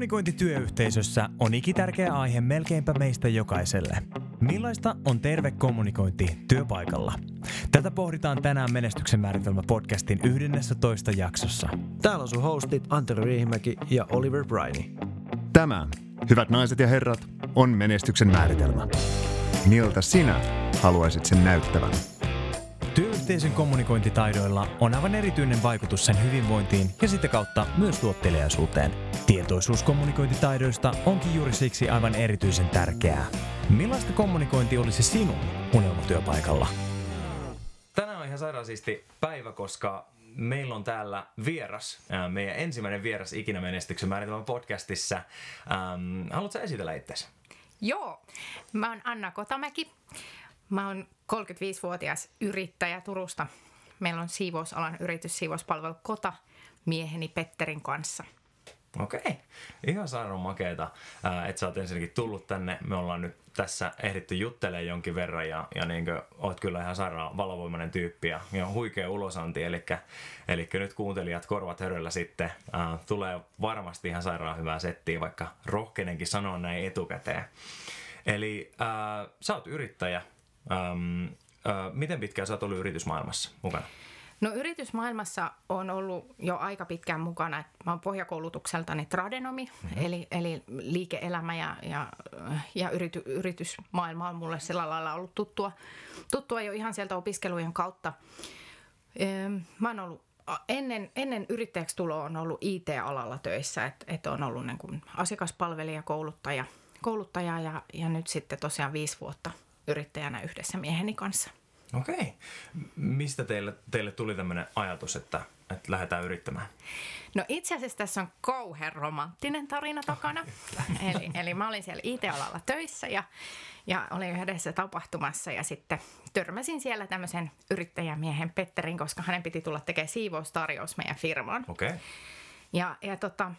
Kommunikointi työyhteisössä on ikitärkeä aihe melkeinpä meistä jokaiselle. Millaista on terve kommunikointi työpaikalla? Tätä pohditaan tänään Menestyksen määritelmä podcastin 11 jaksossa. Täällä on sun hostit Antero Riihimäki ja Oliver Briney. Tämä, hyvät naiset ja herrat, on menestyksen määritelmä. Miltä sinä haluaisit sen näyttävän? Työyhteisön kommunikointitaidoilla on aivan erityinen vaikutus sen hyvinvointiin ja sitä kautta myös tuotteliaisuuteen. Tietoisuus kommunikointitaidoista onkin juuri siksi aivan erityisen tärkeää. Millaista kommunikointi olisi sinun unelmatyöpaikalla? Tänään on ihan sairaan siisti päivä, koska meillä on täällä vieras, meidän ensimmäinen vieras ikinä menestyksen määritelmän podcastissa. Ähm, haluatko esitellä itsesi? Joo, mä oon Anna Kotamäki. Mä oon 35-vuotias yrittäjä Turusta. Meillä on siivousalan yritys Siivouspalvelu Kota mieheni Petterin kanssa. Okei, ihan sairaan makeeta, että sä oot ensinnäkin tullut tänne. Me ollaan nyt tässä ehditty juttelemaan jonkin verran ja, ja niin kuin, oot kyllä ihan sairaan valovoimainen tyyppi ja, ja huikea ulosanti. Eli, eli nyt kuuntelijat korvat höröllä sitten ää, tulee varmasti ihan sairaan hyvää settiä, vaikka rohkenenkin sanoa näin etukäteen. Eli ää, sä oot yrittäjä, Ähm, äh, miten pitkään sä oot ollut yritysmaailmassa mukana? No yritysmaailmassa on ollut jo aika pitkään mukana. Mä oon pohjakoulutukseltani tradenomi, mm-hmm. eli, eli liike-elämä ja, ja, ja yrity, yritysmaailma on mulle sillä lailla ollut tuttua, tuttua jo ihan sieltä opiskelujen kautta. Mä oon ollut ennen, ennen yrittäjäksi tuloa on ollut IT-alalla töissä, että et on ollut niin kuin asiakaspalvelija, kouluttaja, kouluttaja ja, ja nyt sitten tosiaan viisi vuotta – yrittäjänä yhdessä mieheni kanssa. Okei. Mistä teille, teille tuli tämmöinen ajatus, että, että lähdetään yrittämään? No itse asiassa tässä on kauhean romanttinen tarina takana. eli, eli mä olin siellä IT-alalla töissä ja, ja olin yhdessä tapahtumassa ja sitten törmäsin siellä tämmöisen yrittäjämiehen Petterin, koska hänen piti tulla tekemään siivoustarjous meidän firmaan. Okei. Okay. Ja, ja tota,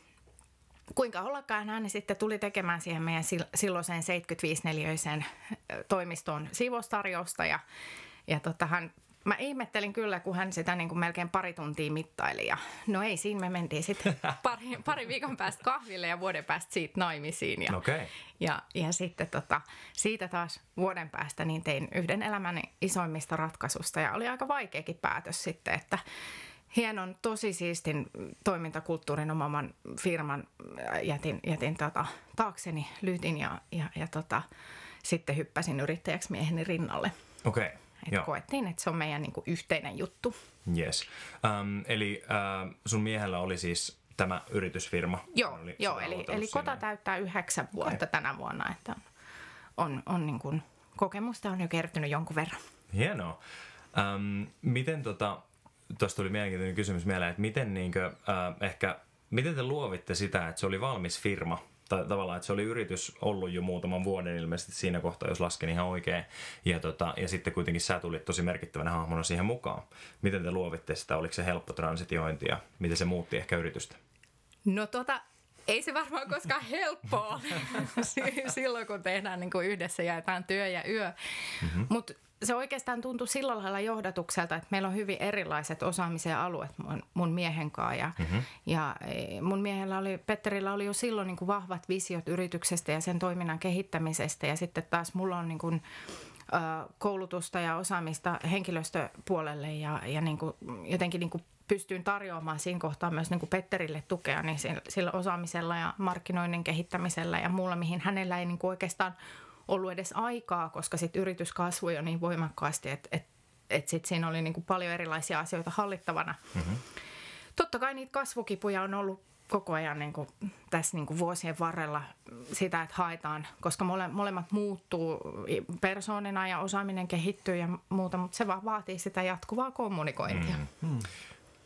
kuinka ollakaan hän sitten tuli tekemään siihen meidän silloiseen 75-neliöiseen toimistoon siivoustarjousta ja, ja tota, hän Mä ihmettelin kyllä, kun hän sitä niin kuin melkein pari tuntia mittaili. Ja no ei, siinä me mentiin sitten pari, pari viikon päästä kahville ja vuoden päästä siitä naimisiin. Ja, okay. ja, ja sitten tota, siitä taas vuoden päästä niin tein yhden elämäni isoimmista ratkaisusta. Ja oli aika vaikeakin päätös sitten, että hienon, tosi siistin toimintakulttuurin omaman firman jätin, jätin tota, taakseni, lytin ja, ja, ja tota, sitten hyppäsin yrittäjäksi mieheni rinnalle. Okei. Okay. Et koettiin, että se on meidän niin kuin, yhteinen juttu. Yes. Um, eli uh, sun miehellä oli siis tämä yritysfirma? Joo, oli joo eli, eli Kota täyttää yhdeksän vuotta okay. tänä vuonna, että on, on niin kuin, kokemusta on jo kertynyt jonkun verran. Hienoa. Um, miten tota, tuosta tuli mielenkiintoinen kysymys mieleen, että miten, niin kuin, äh, ehkä, miten te luovitte sitä, että se oli valmis firma, tai tavallaan, että se oli yritys ollut jo muutaman vuoden ilmeisesti siinä kohtaa, jos lasken ihan oikein. Ja, tota, ja sitten kuitenkin sä tulit tosi merkittävänä hahmona siihen mukaan. Miten te luovitte sitä? Oliko se helppo transitiointi ja miten se muutti ehkä yritystä? No tota, ei se varmaan koskaan helppoa silloin, kun tehdään niin kuin yhdessä, jaetaan työ ja yö. Mm-hmm. Mutta se oikeastaan tuntui sillä lailla johdatukselta, että meillä on hyvin erilaiset osaamisen alueet mun, mun miehen kanssa. Ja, mm-hmm. ja e, mun miehellä oli, Petterillä oli jo silloin niin kuin vahvat visiot yrityksestä ja sen toiminnan kehittämisestä. Ja sitten taas mulla on niin kuin, koulutusta ja osaamista henkilöstöpuolelle ja, ja niin kuin, jotenkin niin kuin pystyin tarjoamaan siinä kohtaa myös niin kuin Petterille tukea niin sillä osaamisella ja markkinoinnin kehittämisellä ja muulla, mihin hänellä ei niin kuin oikeastaan ollut edes aikaa, koska sit yritys kasvoi jo niin voimakkaasti, että et, et sit siinä oli niin kuin paljon erilaisia asioita hallittavana. Mm-hmm. Totta kai niitä kasvukipuja on ollut koko ajan niin kuin tässä niin kuin vuosien varrella sitä, että haetaan, koska mole, molemmat muuttuu persoonina ja osaaminen kehittyy ja muuta, mutta se vaan vaatii sitä jatkuvaa kommunikointia. Mm. Mm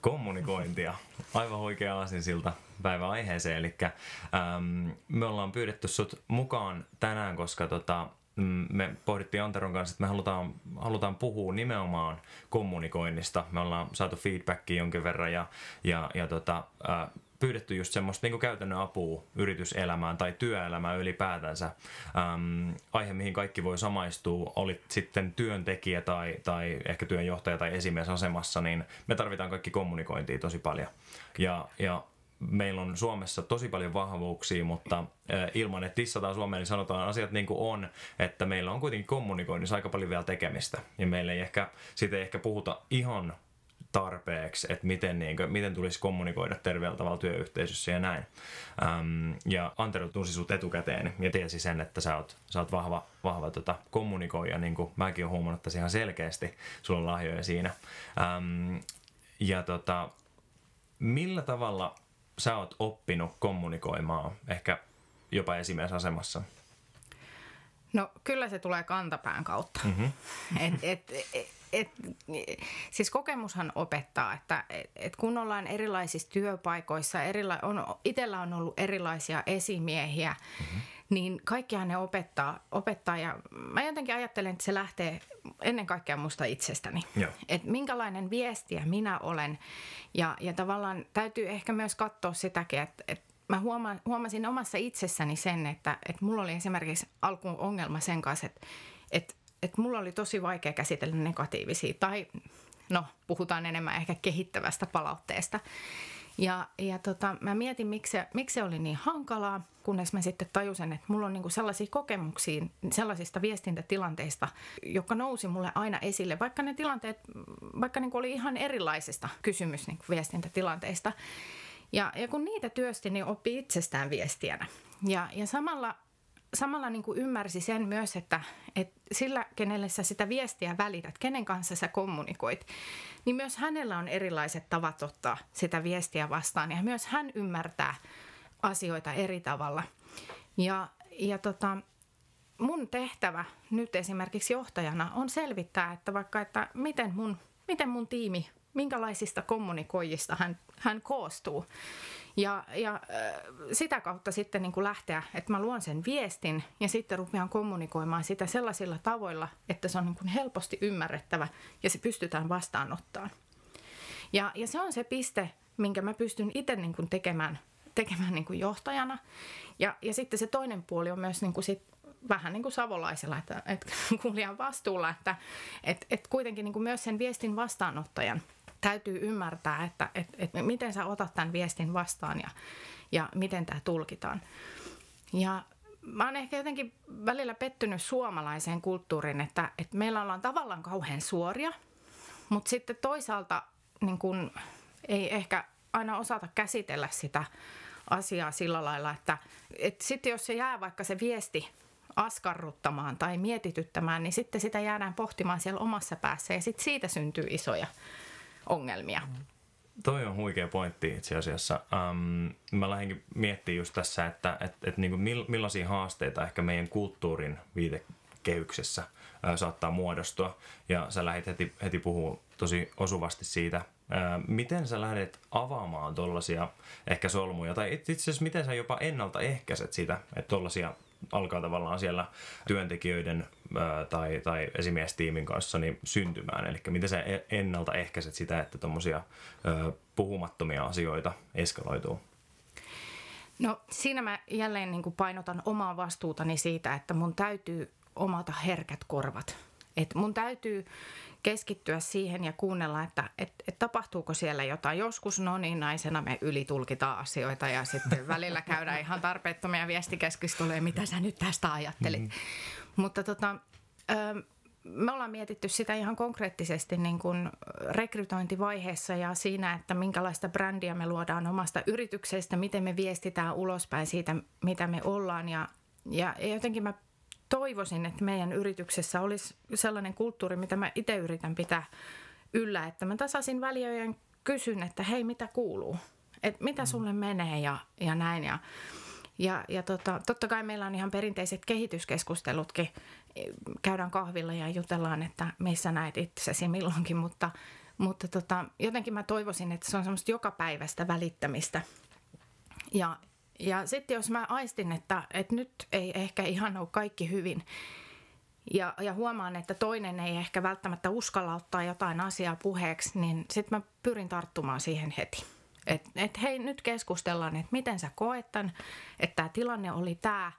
kommunikointia. Aivan oikea siltä päivän aiheeseen. Eli ähm, me ollaan pyydetty sut mukaan tänään, koska tota, mm, me pohdittiin Anteron kanssa, että me halutaan, halutaan puhua nimenomaan kommunikoinnista. Me ollaan saatu feedbackia jonkin verran ja, ja, ja tota, äh, pyydetty just semmoista niin käytännön apua yrityselämään tai työelämään ylipäätänsä. Ähm, aihe, mihin kaikki voi samaistua, olit sitten työntekijä tai, tai ehkä työnjohtaja tai esimiesasemassa, niin me tarvitaan kaikki kommunikointia tosi paljon. Ja, ja meillä on Suomessa tosi paljon vahvuuksia, mutta ilman, että tissataan Suomeen, niin sanotaan asiat niin kuin on, että meillä on kuitenkin kommunikoinnissa aika paljon vielä tekemistä. Ja meillä ei ehkä, siitä ei ehkä puhuta ihan tarpeeksi, että miten, niin kuin, miten tulisi kommunikoida terveellä tavalla työyhteisössä ja näin. Ähm, ja Antero tunsi sut etukäteen ja tiesi sen, että sä oot, sä oot vahva, vahva tota, kommunikoija, niin kuin mäkin olen huomannut tässä ihan selkeästi. Sulla on lahjoja siinä. Ähm, ja tota, millä tavalla sä oot oppinut kommunikoimaan, ehkä jopa esimiesasemassa? No kyllä se tulee kantapään kautta. Mm-hmm. Et, et, et, et, siis kokemushan opettaa, että et, et kun ollaan erilaisissa työpaikoissa, erila, on, itsellä on ollut erilaisia esimiehiä, mm-hmm. niin kaikkihan ne opettaa, opettaa. Ja mä jotenkin ajattelen, että se lähtee ennen kaikkea musta itsestäni. Että minkälainen viestiä minä olen. Ja, ja tavallaan täytyy ehkä myös katsoa sitäkin, että, että mä huoma, huomasin omassa itsessäni sen, että, että mulla oli esimerkiksi alkuun ongelma sen kanssa, että, että, että mulla oli tosi vaikea käsitellä negatiivisia tai no puhutaan enemmän ehkä kehittävästä palautteesta. Ja, ja tota, mä mietin, miksi se, miksi se oli niin hankalaa, kunnes mä sitten tajusin, että mulla on niinku sellaisia kokemuksia sellaisista viestintätilanteista, jotka nousi mulle aina esille, vaikka ne tilanteet, vaikka niinku oli ihan erilaisista kysymys niinku viestintätilanteista. Ja, ja kun niitä työsti, niin oppi itsestään viestiänä. Ja, ja samalla, samalla niin kuin ymmärsi sen myös, että, että sillä, kenelle sä sitä viestiä välität, kenen kanssa sä kommunikoit, niin myös hänellä on erilaiset tavat ottaa sitä viestiä vastaan. Ja myös hän ymmärtää asioita eri tavalla. Ja, ja tota, mun tehtävä nyt esimerkiksi johtajana on selvittää, että vaikka, että miten mun, miten mun tiimi minkälaisista kommunikoijista hän, hän koostuu. Ja, ja sitä kautta sitten niin kuin lähteä, että mä luon sen viestin ja sitten rupean kommunikoimaan sitä sellaisilla tavoilla, että se on niin kuin helposti ymmärrettävä ja se pystytään vastaanottamaan. Ja, ja se on se piste, minkä mä pystyn itse niin kuin tekemään, tekemään niin kuin johtajana. Ja, ja sitten se toinen puoli on myös niin kuin sit vähän niin kuin savolaisella, että, että kuulijan vastuulla, että että että kuitenkin niin kuin myös sen viestin vastaanottajan – täytyy ymmärtää, että, että, että miten sä otat tämän viestin vastaan ja, ja miten tämä tulkitaan. Ja mä oon ehkä jotenkin välillä pettynyt suomalaiseen kulttuuriin, että, että meillä ollaan tavallaan kauhean suoria, mutta sitten toisaalta niin kun, ei ehkä aina osata käsitellä sitä asiaa sillä lailla, että, että sitten jos se jää vaikka se viesti askarruttamaan tai mietityttämään, niin sitten sitä jäädään pohtimaan siellä omassa päässä ja sitten siitä syntyy isoja ongelmia. Toi on huikea pointti itse asiassa. Um, mä lähdenkin miettimään just tässä, että et, et niinku millaisia haasteita ehkä meidän kulttuurin viitekehyksessä ä, saattaa muodostua. Ja sä lähdit heti, heti puhua tosi osuvasti siitä, miten sä lähdet avaamaan tollaisia ehkä solmuja, tai itse asiassa miten sä jopa ennaltaehkäiset sitä, että tollaisia alkaa tavallaan siellä työntekijöiden ää, tai, tai esimiestiimin kanssa niin syntymään. Eli miten sä e-, ennaltaehkäiset sitä, että tuommoisia puhumattomia asioita eskaloituu? No siinä mä jälleen niin kuin painotan omaa vastuutani siitä, että mun täytyy omata herkät korvat. Et mun täytyy keskittyä siihen ja kuunnella, että et, et tapahtuuko siellä jotain. Joskus no niin naisena me ylitulkitaan asioita ja sitten välillä käydään ihan tarpeettomia viestikeskusteluja, mitä sä nyt tästä ajattelit. Mm. Mutta tota, me ollaan mietitty sitä ihan konkreettisesti niin kuin rekrytointivaiheessa ja siinä, että minkälaista brändiä me luodaan omasta yrityksestä, miten me viestitään ulospäin siitä, mitä me ollaan. Ja, ja jotenkin mä toivoisin, että meidän yrityksessä olisi sellainen kulttuuri, mitä mä itse yritän pitää yllä, että mä tasaisin väliöjen kysyn, että hei, mitä kuuluu? Et mitä mm. sulle menee ja, ja näin. Ja, ja, ja tota, totta kai meillä on ihan perinteiset kehityskeskustelutkin. Käydään kahvilla ja jutellaan, että missä näet itsesi milloinkin, mutta, mutta tota, jotenkin mä toivoisin, että se on semmoista jokapäiväistä välittämistä. Ja, ja sitten jos mä aistin, että, että nyt ei ehkä ihan ole kaikki hyvin, ja, ja huomaan, että toinen ei ehkä välttämättä uskalla ottaa jotain asiaa puheeksi, niin sitten mä pyrin tarttumaan siihen heti. Että et hei, nyt keskustellaan, että miten sä koet tämän, että tämä tilanne oli tämä.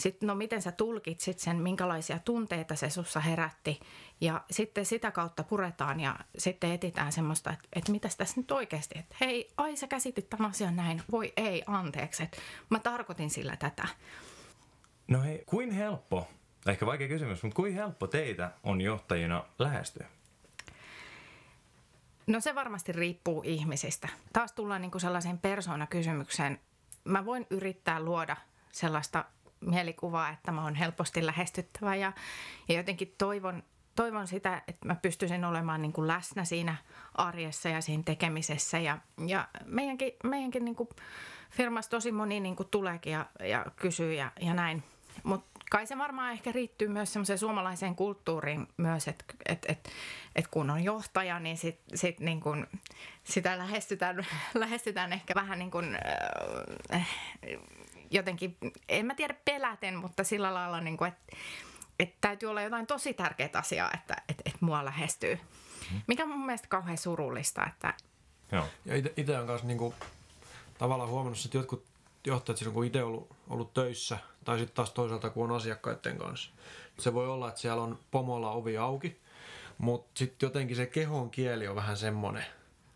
Sitten no miten sä tulkitsit sen, minkälaisia tunteita se sussa herätti. Ja sitten sitä kautta puretaan ja sitten etitään semmoista, että, että mitäs tässä nyt oikeasti, että hei, ai sä käsitit tämän asian näin, voi ei, anteeksi, että mä tarkoitin sillä tätä. No hei, kuin helppo, ehkä vaikea kysymys, mutta kuin helppo teitä on johtajina lähestyä? No se varmasti riippuu ihmisistä. Taas tullaan niin kuin sellaiseen persoonakysymykseen. Mä voin yrittää luoda sellaista mielikuvaa, että mä oon helposti lähestyttävä ja, ja jotenkin toivon, toivon sitä, että mä pystyisin olemaan niin kuin läsnä siinä arjessa ja siinä tekemisessä. Ja, ja meidänkin, meidänkin niin kuin firmassa tosi moni niin kuin tuleekin ja, ja kysyy ja, ja näin. Mutta kai se varmaan ehkä riittyy myös semmoiseen suomalaiseen kulttuuriin myös, että et, et, et kun on johtaja, niin sit, sit niin kun sitä lähestytään, lähestytään ehkä vähän niin kuin, äh, jotenkin, en mä tiedä peläten, mutta sillä lailla, niin että et täytyy olla jotain tosi tärkeää asiaa, että et, et mua lähestyy. Mikä on mun mielestä kauhean surullista, että Joo. Ja itse on kanssa niinku, tavallaan huomannut, että jotkut johtajat silloin, kun itse ollut, ollut töissä, tai sitten taas toisaalta, kun on asiakkaiden kanssa. Se voi olla, että siellä on pomolla ovi auki, mutta sitten jotenkin se kehon kieli on vähän semmoinen.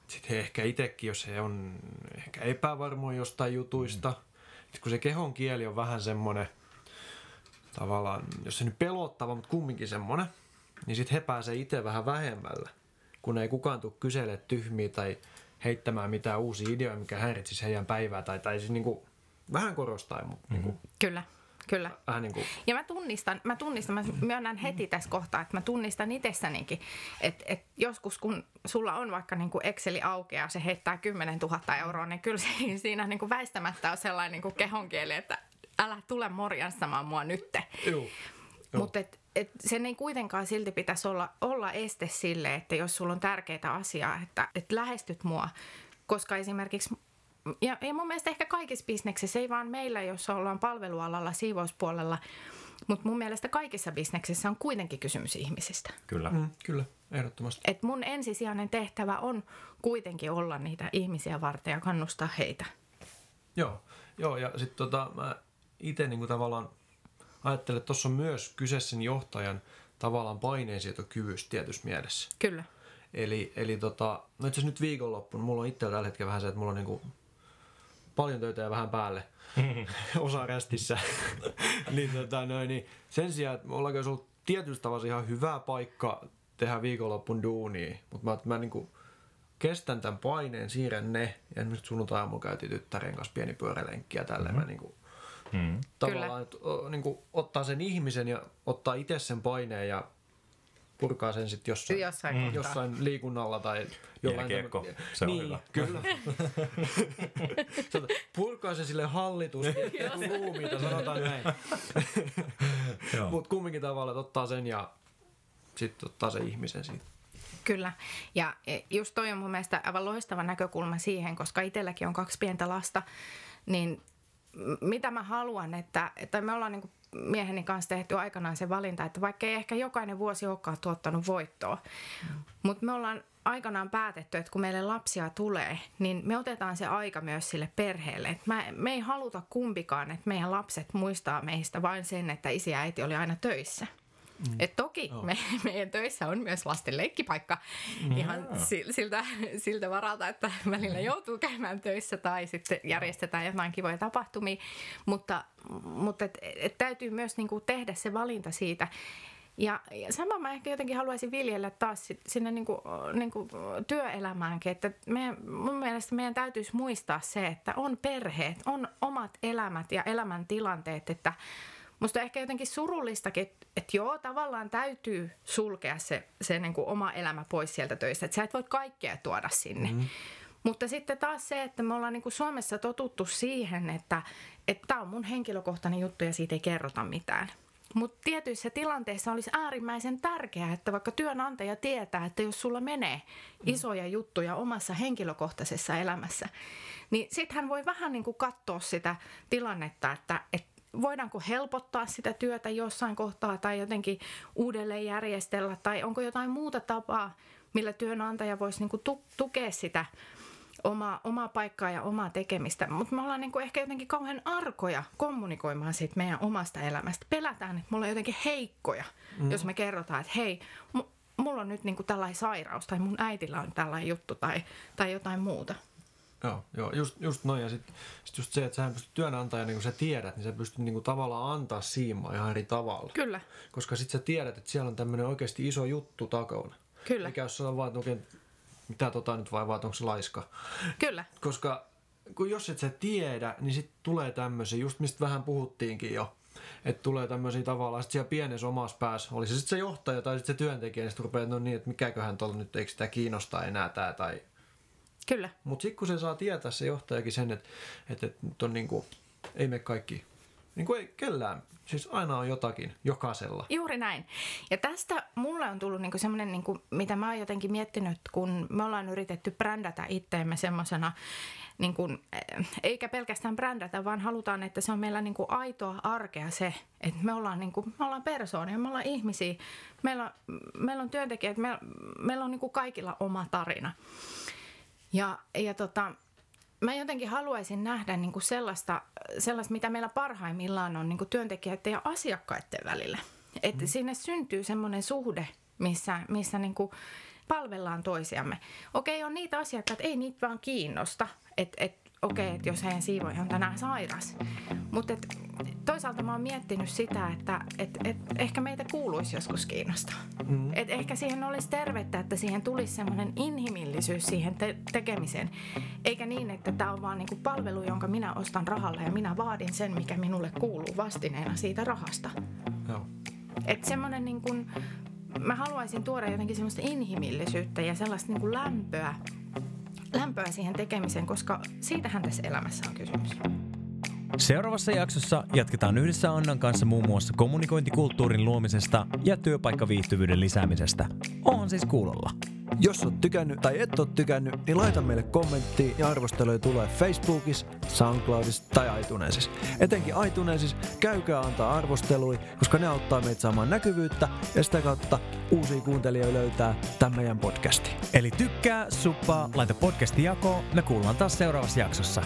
Sitten he ehkä itsekin, jos he on ehkä epävarmoja jostain jutuista, mm. Kun se kehon kieli on vähän semmoinen, tavallaan, jos se nyt pelottava, mutta kumminkin semmoinen, niin sitten he pääsee itse vähän vähemmällä, kun ei kukaan tule kysele tyhmiä tai heittämään mitään uusia ideoita, mikä häiritsisi heidän päivää tai, tai siis niin kuin, vähän korostaa, mutta mm-hmm. niin kuin, kyllä. Kyllä. Vähän niin kuin... Ja mä tunnistan, mä tunnistan, mä myönnän heti tässä kohtaa, että mä tunnistan itsessänikin, että, että joskus kun sulla on vaikka niin kuin Exceli aukeaa, se heittää 10 000 euroa, niin kyllä se, siinä niin kuin väistämättä on sellainen niin kuin kehonkieli, että älä tule morjanstamaan mua nytte. Mutta et, et sen ei kuitenkaan silti pitäisi olla, olla este sille, että jos sulla on tärkeitä asiaa, että, että lähestyt mua, koska esimerkiksi ja, ja mun mielestä ehkä kaikissa bisneksissä, ei vaan meillä, jos ollaan palvelualalla, siivouspuolella, mutta mun mielestä kaikissa bisneksissä on kuitenkin kysymys ihmisistä. Kyllä. Mm, kyllä, ehdottomasti. Et mun ensisijainen tehtävä on kuitenkin olla niitä ihmisiä varten ja kannustaa heitä. Joo, joo ja sitten tota, mä itse niinku tavallaan ajattelen, että tuossa on myös kyse sen johtajan tavallaan paineensietokyvystä tietyssä mielessä. Kyllä. Eli, eli tota, no itse nyt viikonloppuna, mulla on itsellä tällä hetkellä vähän se, että mulla on niinku paljon töitä ja vähän päälle. Osa rästissä. niin, tota, noin, niin sen sijaan, että ollaanko olisi ollut tietyllä tavalla ihan hyvä paikka tehdä viikonloppun duunia, mutta mä, mä niinku kestän tämän paineen, siirrän ne, ja esimerkiksi sunnuntai käytiin tyttären kanssa pieni pyörälenkki ja tälleen mm-hmm. mä niinku, mm-hmm. tavallaan, että, niinku, ottaa sen ihmisen ja ottaa itse sen paineen ja purkaa sen sitten jossain, jossain, mm. jossain liikunnalla tai jollain. Kiekko, tämän... se on niin, hyvä. kyllä. purkaa sen sille hallitusti, ruumiita, sanotaan näin. Mutta kumminkin tavalla, että ottaa sen ja sitten ottaa sen ihmisen siitä. Kyllä. Ja e, just toi on mun mielestä aivan loistava näkökulma siihen, koska itselläkin on kaksi pientä lasta, niin mitä mä haluan, että, että me ollaan niin mieheni kanssa tehty aikanaan se valinta, että vaikka ei ehkä jokainen vuosi olekaan tuottanut voittoa, mutta me ollaan aikanaan päätetty, että kun meille lapsia tulee, niin me otetaan se aika myös sille perheelle. Et mä, me ei haluta kumpikaan, että meidän lapset muistaa meistä vain sen, että isi ja äiti oli aina töissä. Mm. Et toki oh. me, meidän töissä on myös lasten leikkipaikka mm. ihan siltä, siltä varalta, että välillä joutuu käymään töissä tai sitten järjestetään jotain kivoja tapahtumia. Mutta, mutta et, et täytyy myös niinku tehdä se valinta siitä. Ja, ja sama mä ehkä jotenkin haluaisin viljellä taas sinne niinku, niinku työelämäänkin, että meidän, mun mielestä meidän täytyisi muistaa se, että on perheet, on omat elämät ja elämäntilanteet, että Musta ehkä jotenkin surullistakin, että, että joo, tavallaan täytyy sulkea se, se niin kuin oma elämä pois sieltä töistä. Että sä et voi kaikkea tuoda sinne. Mm-hmm. Mutta sitten taas se, että me ollaan niin kuin Suomessa totuttu siihen, että tämä on mun henkilökohtainen juttu ja siitä ei kerrota mitään. Mutta tietyissä tilanteissa olisi äärimmäisen tärkeää, että vaikka työnantaja tietää, että jos sulla menee isoja juttuja omassa henkilökohtaisessa elämässä, niin sitten hän voi vähän niin kuin katsoa sitä tilannetta, että, että voidaanko helpottaa sitä työtä jossain kohtaa tai jotenkin uudelleen järjestellä tai onko jotain muuta tapaa, millä työnantaja voisi niin kuin tukea sitä omaa, omaa paikkaa ja omaa tekemistä. Mutta me ollaan niinku ehkä jotenkin kauhean arkoja kommunikoimaan siitä meidän omasta elämästä. Pelätään, että me ollaan jotenkin heikkoja, mm. jos me kerrotaan, että hei, mu- mulla on nyt niinku tällainen sairaus tai mun äitillä on tällainen juttu tai, tai jotain muuta. Joo, joo just, just noin. Ja sitten sit just se, että sä pystyt työnantajana, niin kun sä tiedät, niin sä pystyt niin kuin tavallaan antaa siimaa ihan eri tavalla. Kyllä, Koska sitten sä tiedät, että siellä on tämmöinen oikeasti iso juttu takana. Kyllä. Mikä jos on vaan, että oikein, mitä tota nyt vai, vai onko se laiska. kyllä, Koska kun jos et sä tiedä, niin sitten tulee tämmöisiä, just mistä vähän puhuttiinkin jo, että tulee tämmöisiä tavallaan sit siellä pienessä omassa päässä, oli se sitten se johtaja tai sitten se työntekijä, niin sitten rupeaa, no niin, että mikäköhän tuolla nyt, eikö sitä kiinnosta enää tämä tai kyllä. mutta sitten kun se saa tietää se johtajakin sen, että, että, että nyt on niinku, ei me kaikki, niin kuin ei kellään, siis aina on jotakin, jokaisella. Juuri näin. Ja tästä mulle on tullut niinku semmoinen, niinku, mitä mä oon jotenkin miettinyt, kun me ollaan yritetty brändätä itteemme semmoisena, niinku, eh, eikä pelkästään brändätä, vaan halutaan, että se on meillä niinku aitoa arkea se, että me ollaan, niinku, me ollaan persoonia, me ollaan ihmisiä, meillä on, meillä on työntekijät, meillä, meillä on niinku kaikilla oma tarina. Ja, ja tota, mä jotenkin haluaisin nähdä niin kuin sellaista, sellaista, mitä meillä parhaimmillaan on niin kuin työntekijöiden ja asiakkaiden välillä. Että mm. sinne syntyy semmoinen suhde, missä, missä niin kuin palvellaan toisiamme. Okei, on niitä asiakkaita, ei niitä vaan kiinnosta, että et, okei, että jos heidän siivoja on tänään sairas. Mutta toisaalta mä oon miettinyt sitä, että et, et ehkä meitä kuuluisi joskus kiinnostaa. Mm. Et ehkä siihen olisi tervettä, että siihen tulisi semmoinen inhimillisyys siihen te- tekemiseen. Eikä niin, että tämä on vaan niinku palvelu, jonka minä ostan rahalla ja minä vaadin sen, mikä minulle kuuluu vastineena siitä rahasta. Joo. Että semmoinen niin kuin, mä haluaisin tuoda jotenkin semmoista inhimillisyyttä ja sellaista niin kuin lämpöä, lämpöä siihen tekemiseen, koska siitähän tässä elämässä on kysymys. Seuraavassa jaksossa jatketaan yhdessä Annan kanssa muun muassa kommunikointikulttuurin luomisesta ja työpaikkaviihtyvyyden lisäämisestä. On siis kuulolla. Jos oot tykännyt tai et oo tykännyt, niin laita meille kommentti ja arvosteluja tulee Facebookissa, Soundcloudissa tai iTunesissa. Etenkin iTunesissa käykää antaa arvostelui, koska ne auttaa meitä saamaan näkyvyyttä ja sitä kautta uusia kuuntelijoita löytää tämän meidän podcastin. Eli tykkää, suppaa, laita podcasti jakoon. Me kuullaan taas seuraavassa jaksossa.